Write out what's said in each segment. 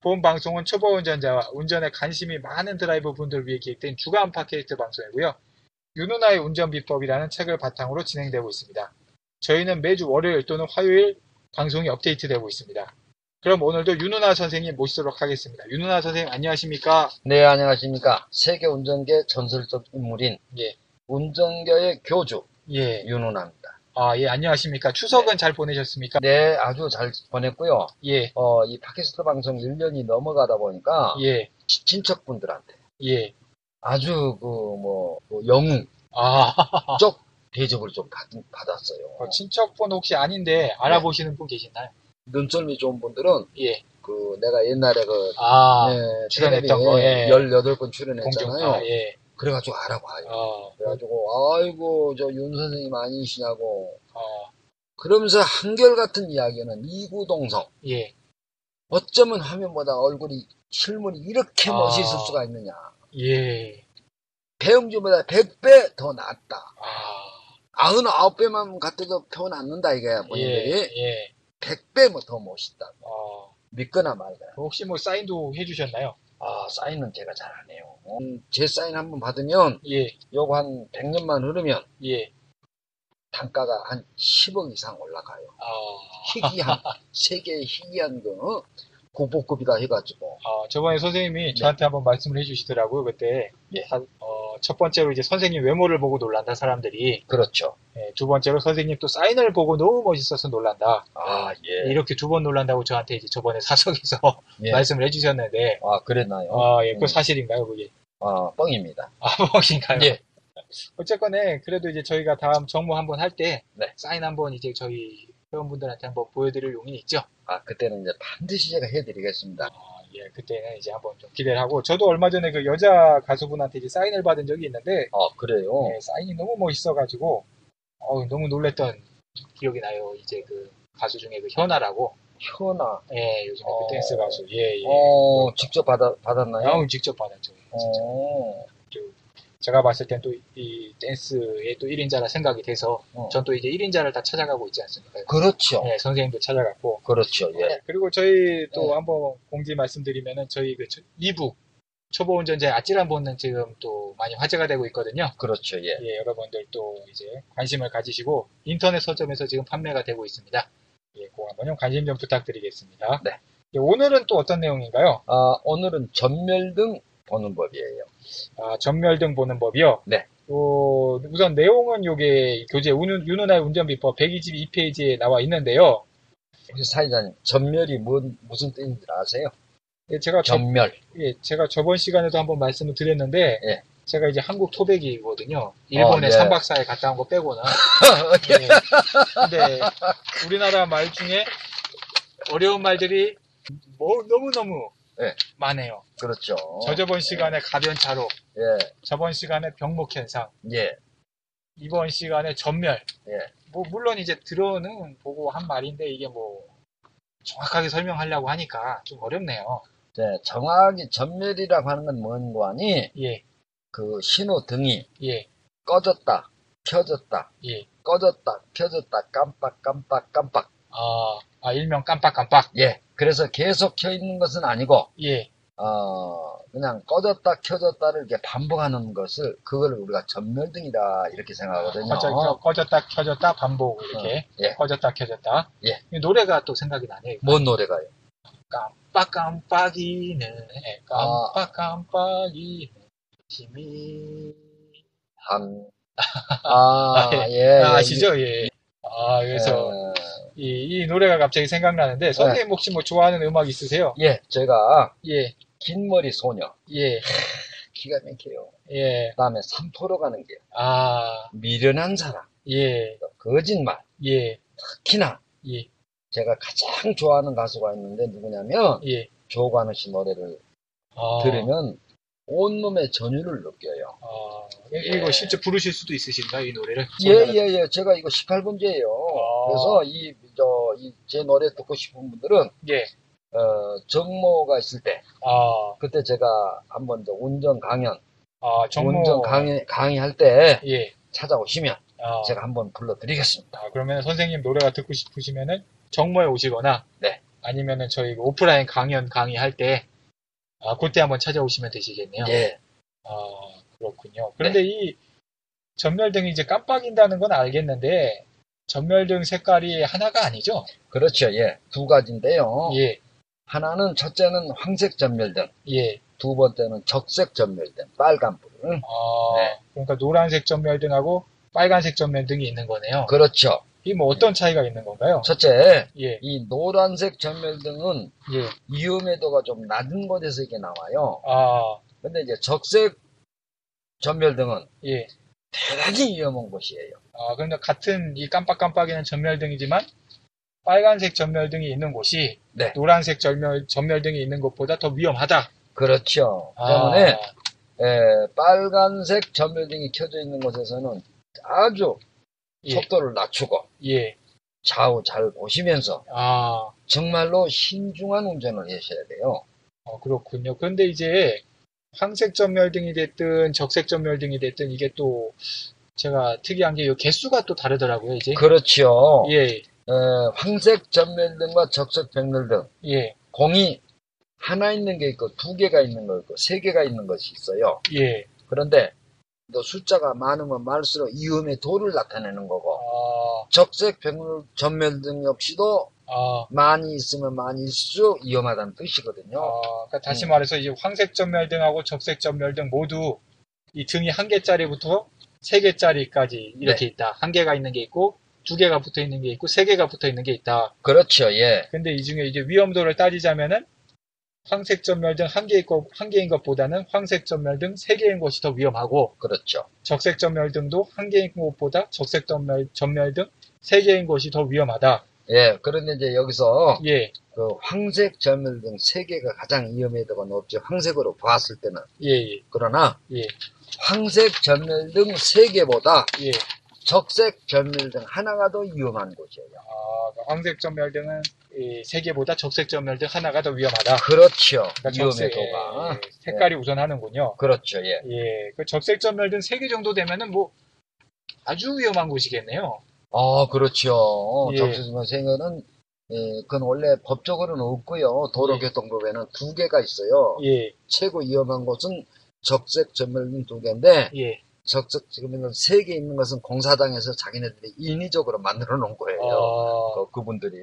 본 방송은 초보 운전자와 운전에 관심이 많은 드라이버 분들 위해 기획된 주간 팟캐스트 방송이고요. 윤누나의 운전 비법이라는 책을 바탕으로 진행되고 있습니다. 저희는 매주 월요일 또는 화요일 방송이 업데이트되고 있습니다. 그럼 오늘도 윤누나 선생님 모시도록 하겠습니다. 윤누나 선생님 안녕하십니까? 네, 안녕하십니까. 세계 운전계 전설적 인물인 예. 운전계의 교주 예. 윤은아입니다. 아, 예, 안녕하십니까? 추석은 잘 보내셨습니까? 네, 아주 잘 보냈고요. 예. 어, 이 팟캐스트 방송 1년이 넘어가다 보니까 예. 지- 친척분들한테 예. 아주 그 뭐 영웅 아. 쪽 대접을 좀 받, 받았어요. 어, 친척분 혹시 아닌데 알아보시는 분 계시나요? 눈썰미 좋은 분들은 예. 그 내가 옛날에 그 아, 네, 출연했던 거, 예. 18건 공중, 출연했잖아요. 아, 예. 그래가지고 알아봐요. 어, 그래가지고 아이고 저 윤 선생님 아니시냐고 어, 그러면서 한결같은 이야기는 이구동성 예. 어쩌면 화면보다 얼굴이 실물이 이렇게 아. 멋있을 수가 있느냐 예. 배영주보다 100배 더 낫다 아, 99배만 갖다도 표현 않는다 이게 본인들이 예. 예. 100배 뭐더 멋있다 어, 믿거나 말거나 혹시 뭐 사인도 해주셨나요? 아 사인은 제가 잘 안 해요 음, 제 사인 한번 받으면 예. 요거 한 100년만 흐르면 예. 단가가 한 10억 이상 올라가요 아, 희귀한 세계의 희귀한 그 어? 고보급이다 해가지고 어, 저번에 선생님이 저한테 한번 말씀을 해주시더라고요. 그때 예. 한, 어, 첫 번째로 이제 선생님 외모를 보고 놀란다 사람들이. 그렇죠 예, 두 번째로 선생님 또 사인을 보고 너무 멋있어서 놀란다. 아 예 이렇게 두 번 놀란다고 저한테 이제 저번에 사석에서 예. 말씀을 해주셨는데, 아 그랬나요? 아, 예, 그 음. 사실인가요, 그게? 아 뻥입니다 아, 뭐인가요? 예. 어쨌거나 그래도 이제 저희가 다음 정모 한번 할때 네. 사인 한번 이제 저희 회원분들한테 한번 보여드릴 용이 있죠. 아, 그때는 이제 반드시 제가 해드리겠습니다. 아, 예, 그때는 이제 한번 좀 기대를 하고 저도 얼마 전에 그 여자 가수분한테 이제 사인을 받은 적이 있는데 아, 그래요? 예, 사인이 너무 멋있어가지고 어우, 너무 놀랬던 기억이 나요. 이제 그 가수 중에 그 현아라고 현아. 예, 요즘에 어. 그 댄스 가수 예, 예. 어, 직접 받아, 받았나요? 아, 직접 받았죠. 진짜. 어, 제가 봤을 땐 또 이 댄스의 또 1인자라 생각이 돼서 어. 전또 이제 1인자를 다 찾아가고 있지 않습니까? 그렇죠. 예, 선생님도 찾아갔고 그렇죠, 예. 네, 그리고 저희 또 네. 한번 공지 말씀드리면은 저희 그 2부 초보 운전자의 아찔한 본능 지금 또 많이 화제가 되고 있거든요. 그렇죠, 예. 예, 여러분들 또 이제 관심을 가지시고 인터넷 서점에서 지금 판매가 되고 있습니다. 예, 그거 한번 좀 관심 좀 부탁드리겠습니다. 네. 예, 오늘은 또 어떤 내용인가요? 아, 오늘은 전멸 등 보는 법이에요. 아, 전멸 등 보는 법이요. 네. 어, 우선 내용은 요게 교재 윤- 윤은아의 운전비법 122페이지에 나와 있는데요. 혹시 사회자님, 전멸이 뭔, 무슨 뜻인지 아세요? 예, 제가 저, 전멸. 예, 제가 저번 시간에도 한번 말씀을 드렸는데, 예. 제가 이제 한국 토백이거든요. 일본에 예. 3박 4일 갔다 온 거 빼고는. 예. 근데 우리나라 말 중에 어려운 말들이 뭐 너무너무 예. 많아요. 그렇죠. 저 저번 시간에 가변차로, 예, 저번 시간에 병목현상, 예, 이번 시간에 전멸. 예. 뭐 물론 이제 들어는 보고 한 말인데 이게 뭐 정확하게 설명하려고 하니까 좀 어렵네요. 네, 정확히 전멸이라고 하는 건 뭔고 하니, 예, 그 신호등이 예, 꺼졌다, 켜졌다, 예. 꺼졌다, 켜졌다, 깜빡, 깜빡, 깜빡. 아, 아, 일명 깜빡깜빡. 예. 그래서 계속 켜 있는 것은 아니고, 예, 어, 그냥 꺼졌다, 켜졌다를 이렇게 반복하는 것을, 그걸 우리가 전멸등이다, 이렇게 생각하거든요. 꺼져, 켜- 꺼졌다 켜졌다 반복 이렇게 어, 예. 꺼졌다 켜졌다. 예. 이 노래가 또 생각이 나네요. 뭔 노래가요? 깜빡깜빡이는 아. 깜빡깜빡이는 힘이 한, 아, 아, 예. 아, 아시죠? 예. 아, 그래서 예. 이, 이 노래가 갑자기 생각나는데 선생님 혹시 뭐 좋아하는 음악 있으세요? 예, 제가 예, 긴 머리 소녀. 예, 기가 막혀요. 예. 그다음에 삼토로 가는 길, 아, 미련한 사람, 예, 거짓말, 예, 특히나 예, 제가 가장 좋아하는 가수가 있는데 누구냐면 예. 조관우 씨 노래를 아, 들으면 온몸의 전율을 느껴요. 아, 이거 실제 부르실 수도 있으신가요, 이 노래를? 예, 예, 예. 제가 이거 18번째예요. 아. 그래서 이, 저, 이, 제 노래 듣고 싶은 분들은, 예. 어, 정모가 있을 때, 아, 그때 제가 한번 저 운전 강연, 아, 정모. 운전 강의, 강의할 때 예. 찾아오시면 아, 제가 한번 불러드리겠습니다. 아, 그러면 선생님 노래가 듣고 싶으시면은 정모에 오시거나 네. 아니면은 저희 그 오프라인 강연 강의할 때 아, 그때 한번 찾아오시면 되시겠네요. 예. 아, 그렇군요. 그런데 이 전멸등이 이제 깜빡인다는 건 알겠는데 전멸등 색깔이 하나가 아니죠? 그렇죠. 예. 두 가지인데요. 예. 하나는 첫째는 황색 전멸등, 예. 두 번째는 적색 전멸등, 빨간불. 아, 네. 그러니까 노란색 전멸등하고 빨간색 전멸등이 있는 거네요. 그렇죠. 이 뭐 어떤 차이가 있는 건가요? 첫째, 예. 이 노란색 전멸등은 예. 위험도가 좀 낮은 곳에서 이게 나와요. 아, 근데 이제 적색 전멸등은 예. 대단히 위험한 곳이에요. 아, 그런데 같은 이 깜빡깜빡이는 전멸등이지만 빨간색 전멸등이 있는 곳이 네. 노란색 전멸, 전멸등이 있는 곳보다 더 위험하다. 그렇죠. 아, 때문에 에, 빨간색 전멸등이 켜져 있는 곳에서는 아주 예. 속도를 낮추고 예. 좌우 잘 보시면서 아, 정말로 신중한 운전을 하셔야 돼요. 어, 그렇군요. 그런데 이제 황색 전멸등이 됐든 적색 전멸등이 됐든 이게 또 제가 특이한 게 이 개수가 또 다르더라고요, 이제. 그렇죠. 예, 에, 황색 전멸등과 적색 전멸등 예, 공이 하나 있는 게 있고 두 개가 있는 거 있고 세 개가 있는 것이 있어요. 예. 그런데 또 숫자가 많으면 많을수록 위험의 도를 나타내는 거고 아, 적색 병- 전멸 등 역시도 아, 많이 있으면 많일수록 위험하다는 뜻이거든요. 아, 그러니까 다시 음. 말해서 이제 황색 전멸 등하고 적색 전멸 등 모두 이 등이 한 개짜리부터 세 개짜리까지 이렇게 네. 있다. 한 개가 있는 게 있고 두 개가 붙어 있는 게 있고 세 개가 붙어 있는 게 있다. 그렇죠, 예. 근데 이 중에 이제 위험도를 따지자면은 황색 전멸등 한개 있고 한 개인 것보다는 황색 전멸등 세 개인 것이 더 위험하고 그렇죠. 적색 전멸등도 한 개인 것보다 적색 전멸, 전멸등 세 개인 것이 더 위험하다. 예, 그런데 이제 여기서 예, 그 황색 전멸등 세 개가 가장 위험도가 높죠. 황색으로 봤을 때는. 예, 예, 그러나 예, 황색 전멸등 세 개보다 예. 적색 전멸 등 하나가 더 위험한 곳이에요. 아, 그 황색 전멸 등은 이세 개보다 적색 전멸 등 하나가 더 위험하다. 그렇죠. 그러니까 적색, 위험도가. 예, 예, 색깔이 우선하는군요. 그렇죠, 예. 예, 그 적색 전멸 등 세 개 정도 되면은 뭐 아주 위험한 곳이겠네요. 아, 그렇죠. 예. 적시수면 생은 예, 그건 원래 법적으로는 없고요. 도로교통법에는 두 개가 있어요. 예, 최고 위험한 곳은 적색 전멸 등 두 개인데 예. 적색 전멸등 세개 있는 것은 공사장에서 자기네들이 인위적으로 만들어 놓은 거예요. 어, 그, 그분들이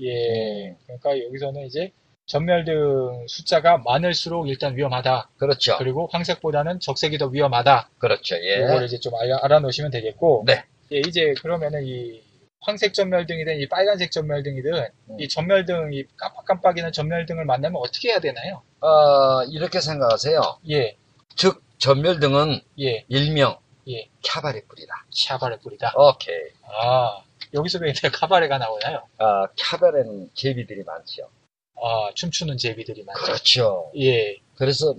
예. 그러니까 여기서는 이제 전멸등 숫자가 많을수록 일단 위험하다. 그렇죠. 그리고 황색보다는 적색이 더 위험하다. 그렇죠. 예. 이걸 이제 좀 알아, 알아 놓으시면 되겠고. 네. 예, 이제 그러면은 이 황색 전멸등이든 이 빨간색 전멸등이든 음. 이 전멸등, 이 깜빡깜빡이는 전멸등을 만나면 어떻게 해야 되나요? 어, 이렇게 생각하세요. 예, 즉 전멸 등은 예, 일명 예. 캬바레 뿌리다. 샤바레 뿌리다. 오케이. 아, 여기서 왜 카바레가 나오나요? 아, 캬바레는 제비들이 많죠. 아, 춤추는 제비들이 많죠. 그렇죠. 예, 그래서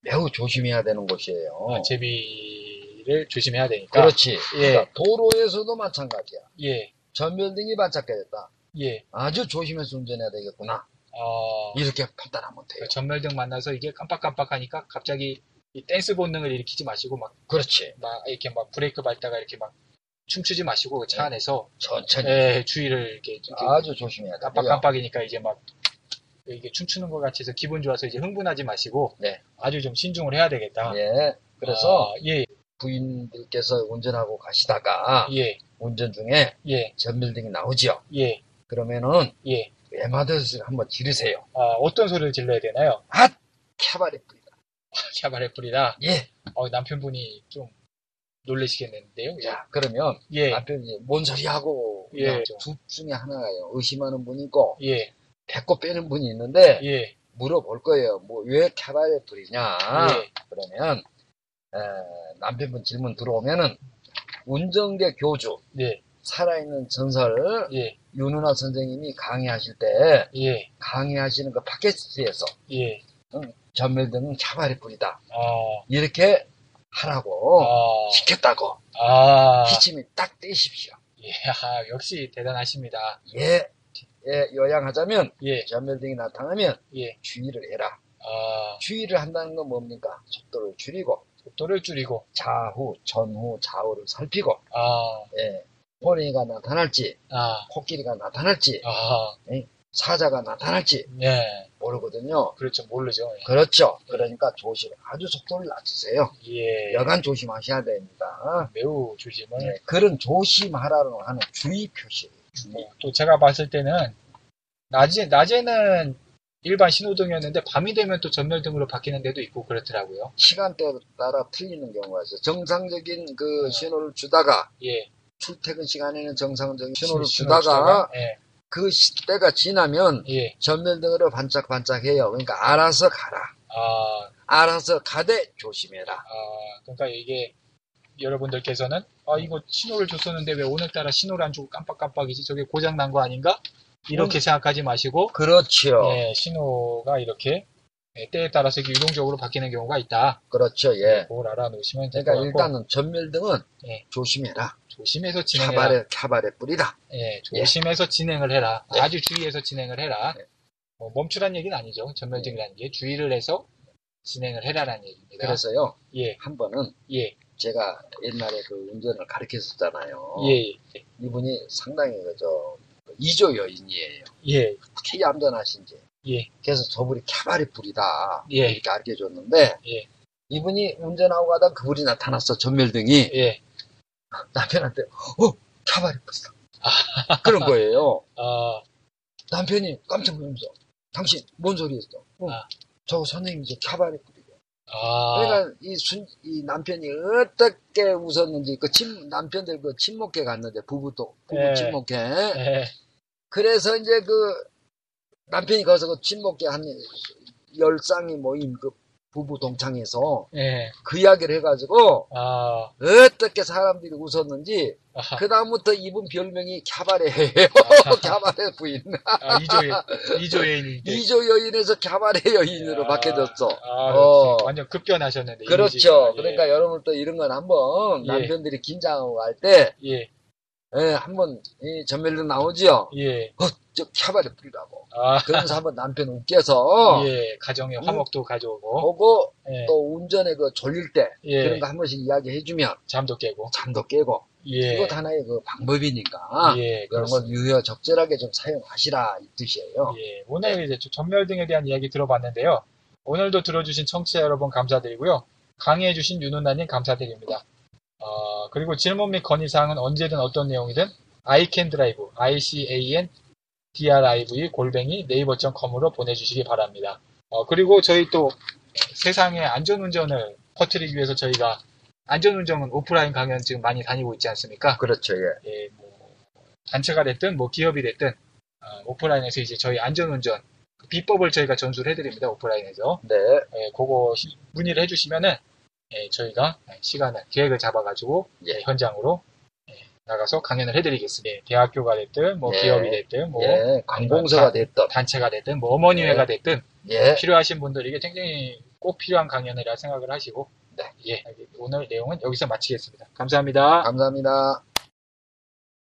매우 조심해야 되는 곳이에요. 아, 제비를 조심해야 되니까. 그렇지. 예. 그러니까 도로에서도 마찬가지야. 예, 전멸등이 반짝거렸다. 예. 아주 조심해서 운전해야 되겠구나. 아, 이렇게 판단하면 돼요. 그 전멸등 만나서 이게 깜빡깜빡하니까 갑자기 이 댄스 본능을 일으키지 마시고 막, 그렇지. 막 이렇게 막 브레이크 밟다가 이렇게 막 춤추지 마시고 그차 안에서 천천히. 예, 주의를 이렇게, 이렇게 아주 조심해야 돼요. 깜빡깜빡이니까 이제 막 이게 춤추는 것 같이 해서 기분 좋아서 이제 흥분하지 마시고 네. 아주 좀 신중을 해야 되겠다. 예. 그래서 아, 예, 부인들께서 운전하고 가시다가 예, 운전 중에 예, 전멸등이 나오지요. 예, 그러면은 예. 외마더스 한번 지르세요. 아, 어떤 소리를 질러야 되나요? 아! 캬바레 뿌리다. 샤바레 뿌리다. 예. 어, 남편분이 좀 놀라시겠는데요. 예. 자, 그러면 예, 남편이 뭔 소리 하고 예. 둘 중에 하나가요. 의심하는 분이 있고 예, 배꼽 빼는 분이 있는데 예, 물어볼 거예요. 뭐왜 캐바레 뿌리냐? 예. 그러면 에, 남편분 질문 들어오면은 운전계 교주 예, 살아있는 전설 예, 윤은아 선생님이 강의하실 때 예, 강의하시는 그 팟캐스트에서 예. 전멸등은 캐바레 뿌리다. 어, 이렇게 하라고 아, 시켰다고. 아, 기침이 딱 떼십시오. 예, 아, 역시 대단하십니다. 예, 예, 요약하자면 예, 전멸등이 나타나면 예, 주의를 해라. 아, 주의를 한다는 건 뭡니까? 속도를 줄이고 속도를 줄이고, 좌후, 전후, 좌우를 살피고 아, 예, 호랭이가 나타날지 아, 코끼리가 나타날지 아, 사자가 나타날지 예, 모르거든요. 그렇죠, 모르죠. 그렇죠. 그러니까 조심, 아주 속도를 낮추세요. 예, 여간 조심하셔야 됩니다. 매우 조심을. 네, 그런 조심하라는 하는 주의 표시. 주의. 뭐, 또 제가 봤을 때는 낮에 낮에는 일반 신호등이었는데 밤이 되면 또 전멸등으로 바뀌는 데도 있고 그렇더라고요. 시간대에 따라 틀리는 경우가 있어요. 정상적인 그 네. 신호를 주다가 예, 출퇴근 시간에는 정상적인 신호를 신- 주다가 예, 그 시대가 지나면 예, 전멸등으로 반짝반짝해요. 그러니까 알아서 가라. 아, 알아서 가되 조심해라. 아, 그러니까 이게 여러분들께서는 아 이거 신호를 줬었는데 왜 오늘따라 신호를 안 주고 깜빡깜빡이지 저게 고장 난 거 아닌가 이렇게 생각하지 마시고 그렇죠. 예, 신호가 이렇게 예, 때에 따라서 유동적으로 바뀌는 경우가 있다. 그렇죠. 예. 그걸 알아놓으시면 될것 그러니까 일단은 전멸등은 예. 조심해라. 조심해서 진행해라. 캬바레 캬바레 뿌리다. 예, 조심해서 진행을 해라. 네. 아주 주의해서 진행을 해라. 네. 뭐 멈추란 얘기는 아니죠. 전멸등이라는 게 주의를 해서 진행을 해라라는 얘기입니다. 그래서요 예, 한 번은 예, 제가 옛날에 그 운전을 가르쳤었잖아요. 예, 예, 이분이 상당히 그저 이조 여인이에요. 예, 특히 얌전하신지. 예, 그래서 저불이 캬바레 뿌리다 예. 이렇게 알려줬는데 예. 이분이 운전하고 가다 그 불이 나타났어 전멸등이 예. 남편한테 어 캬바레 뿌렸다 그런 거예요. 아, 남편이 깜짝 놀라면서 당신 뭔 소리 했어? 어, 아. 저 선생님이 이제 캬바레 뿌리고. 아, 그러니까 이, 순, 이 남편이 어떻게 웃었는지 그 침, 남편들 그 친목회 갔는데 부부도 부부 예. 친목회. 예, 그래서 이제 그 남편이 거기서 그 친목회 한열 쌍이 모임 그 부부 동창에서 예, 그 이야기를 해가지고 아, 어떻게 사람들이 웃었는지 그 다음부터 이분 별명이 캬바레예요. 캬바레 부인. 아, 이조, 여- 이조 여인이. 이제- 이조 여인에서 캬바레 여인으로 아, 바뀌어졌어. 아, 어. 완전 급변하셨는데. 그렇죠. 이미지가. 예. 그러니까 여러분도 이런 건 한번 예. 남편들이 긴장하고 갈 때, 예, 예, 한번 이 전멸등 나오지요. 예, 어, 저 캬바레 뿌리라고. 아, 그러면서 한번 남편 웃겨서 예, 가정의 화목도 가져오고, 보고 예, 또 운전에 그 졸릴 때 예, 그런 거 한 번씩 이야기해 주면 잠도 깨고, 잠도 깨고 예, 이것 하나의 그 방법이니까 예, 그런 걸. 유효 적절하게 좀 사용하시라 이 뜻이에요. 예, 오늘 이제 전멸 등에 대한 이야기 들어봤는데요. 오늘도 들어주신 청취자 여러분 감사드리고요. 강의해주신 윤은나님 감사드립니다. 어, 그리고 질문 및 건의사항은 언제든 어떤 내용이든 iCanDrive, I-C-A-N drive 골뱅이 네이버.com으로 보내주시기 바랍니다. 어, 그리고 저희 또 세상의 안전운전을 퍼뜨리기 위해서 저희가 안전운전은 오프라인 강연 지금 많이 다니고 있지 않습니까? 그렇죠, 예. 예, 뭐 단체가 됐든 뭐 기업이 됐든 어, 오프라인에서 이제 저희 안전운전 그 비법을 저희가 전수를 해드립니다 오프라인에서 네, 예, 그거 시- 문의를 해주시면은 예, 저희가 시간을 계획을 잡아가지고 예. 예, 현장으로 예, 나가서 강연을 해드리겠습니다. 예, 대학교가 됐든 뭐 예. 기업이 됐든 뭐 예, 관공서가 됐던, 단체가 됐든 뭐 어머니회가 됐든 예, 필요하신 분들에게 굉장히 꼭 필요한 강연이라 생각을 하시고 네. 예, 오늘 내용은 여기서 마치겠습니다. 감사합니다. 감사합니다.